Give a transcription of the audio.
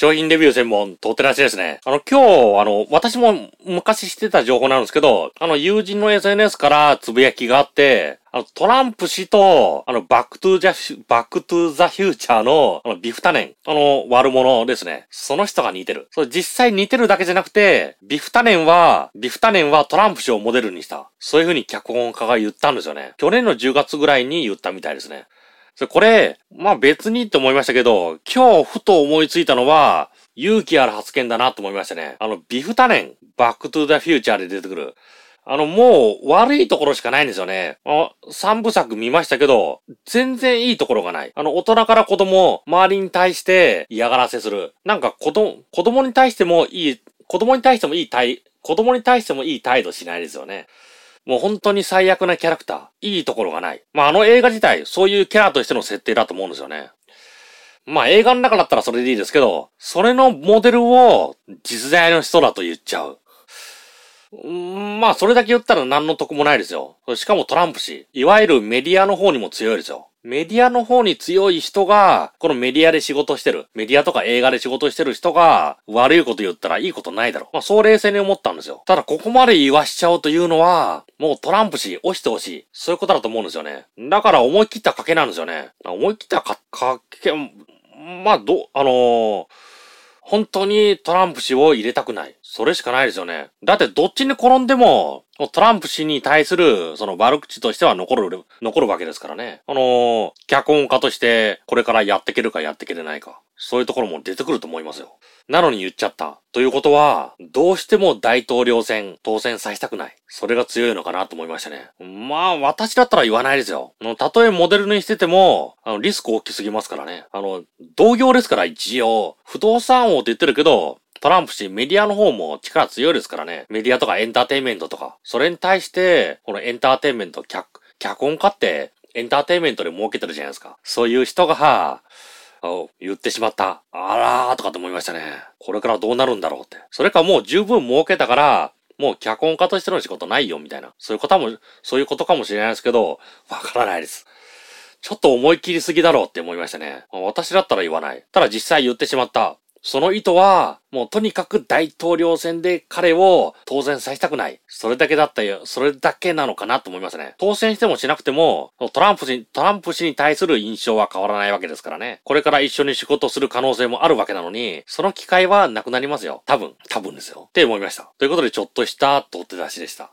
商品レビュー専門、とってらしですね。あの、今日、あの、私も昔知ってた情報なんですけど、あの、友人の SNS からつぶやきがあって、あの、トランプ氏と、あの、 Back to the、Back to the Future の、あの、ビフタネン、あの、悪者ですね。その人が似てる。それ実際似てるだけじゃなくて、ビフタネンは、ビフタネンはトランプ氏をモデルにした。そういう風に脚本家が言ったんですよね。去年の10月ぐらいに言ったみたいですね。これ、まあ別にって思いましたけど、今日ふと思いついたのは、勇気ある発言だなと思いましたね。あの、ビフタネン、バックトゥーザフューチャーで出てくる。あの、もう悪いところしかないんですよね。あ三部作見ましたけど、全然いいところがない。あの、大人から子供、周りに対して嫌がらせする。なんか子供、子供に対してもいい、子供に対してもいい態、子供に対してもいい態度しないですよね。もう本当に最悪なキャラクター。いいところがない。まあ、あの映画自体、そういうキャラとしての設定だと思うんですよね。まあ映画の中だったらそれでいいですけど、それのモデルを実在の人だと言っちゃう。まあそれだけ言ったら何の得もないですよ。しかもトランプ氏。いわゆるメディアの方にも強いですよ。メディアの方に強い人が、このメディアで仕事してる。メディアとか映画で仕事してる人が、悪いこと言ったらいいことないだろう。まあ、そう冷静に思ったんですよ。ただ、ここまで言わしちゃうというのは、もうトランプ氏、押してほしい。そういうことだと思うんですよね。だから思い切った賭けなんですよね。思い切ったか、賭け、まあ、ど、あのー本当にトランプ氏を入れたくない。それしかないですよね。だってどっちに転んでも、トランプ氏に対する、その悪口としては残る、残るわけですからね。あのー、脚本家として、これからやっていけるかやっていけれないか。そういうところも出てくると思いますよ。なのに言っちゃった。ということは、どうしても大統領選、当選させたくない。それが強いのかなと思いましたね。まあ、私だったら言わないですよ。のたとえモデルにしてても、あの、リスク大きすぎますからね。あの、同業ですから一応、不動産王って言ってるけど、トランプ氏メディアの方も力強いですからね。メディアとかエンターテインメントとか。それに対して、このエンターテインメント、脚、脚本家ってエンターテインメントで儲けてるじゃないですか。そういう人が、あ言ってしまった。あらーとかと思いましたね。これからどうなるんだろうって。それかもう十分儲けたから、もう脚本家としての仕事ないよ、みたいな。そういうことも、そういうことかもしれないですけど、わからないです。ちょっと思い切りすぎだろうって思いましたね。私だったら言わない。ただ実際言ってしまった。その意図は、もうとにかく大統領選で彼を当選させたくない。それだけだったよ。それだけなのかなと思いますね。当選してもしなくても、トランプ氏、トランプ氏に対する印象は変わらないわけですからね。これから一緒に仕事する可能性もあるわけなのに、その機会はなくなりますよ。多分、多分ですよ。って思いました。ということでちょっとしたとって出しでした。